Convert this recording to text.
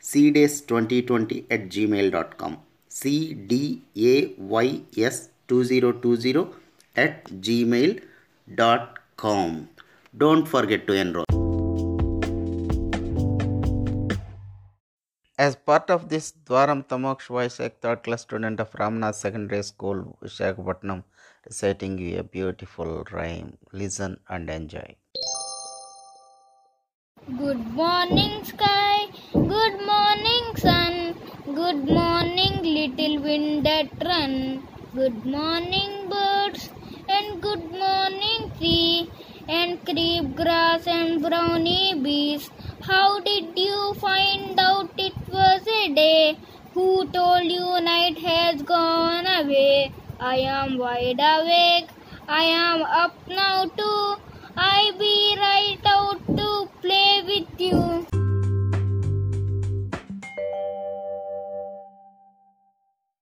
cdays2020 at gmail.com cdays2020 at gmail.com don't forget to enroll. As part of this dwaram tamoksh voice ek third class student of Ramanath secondary school visakhapatnam reciting you a beautiful rhyme. Listen and enjoy. Good morning, sky. Good morning, little wind that run. Good morning, birds. And good morning, tree. And creep grass and brownie bees. How did you find out it was a day? Who told you night has gone away? I am wide awake. I am up now too. I be right out to play with you.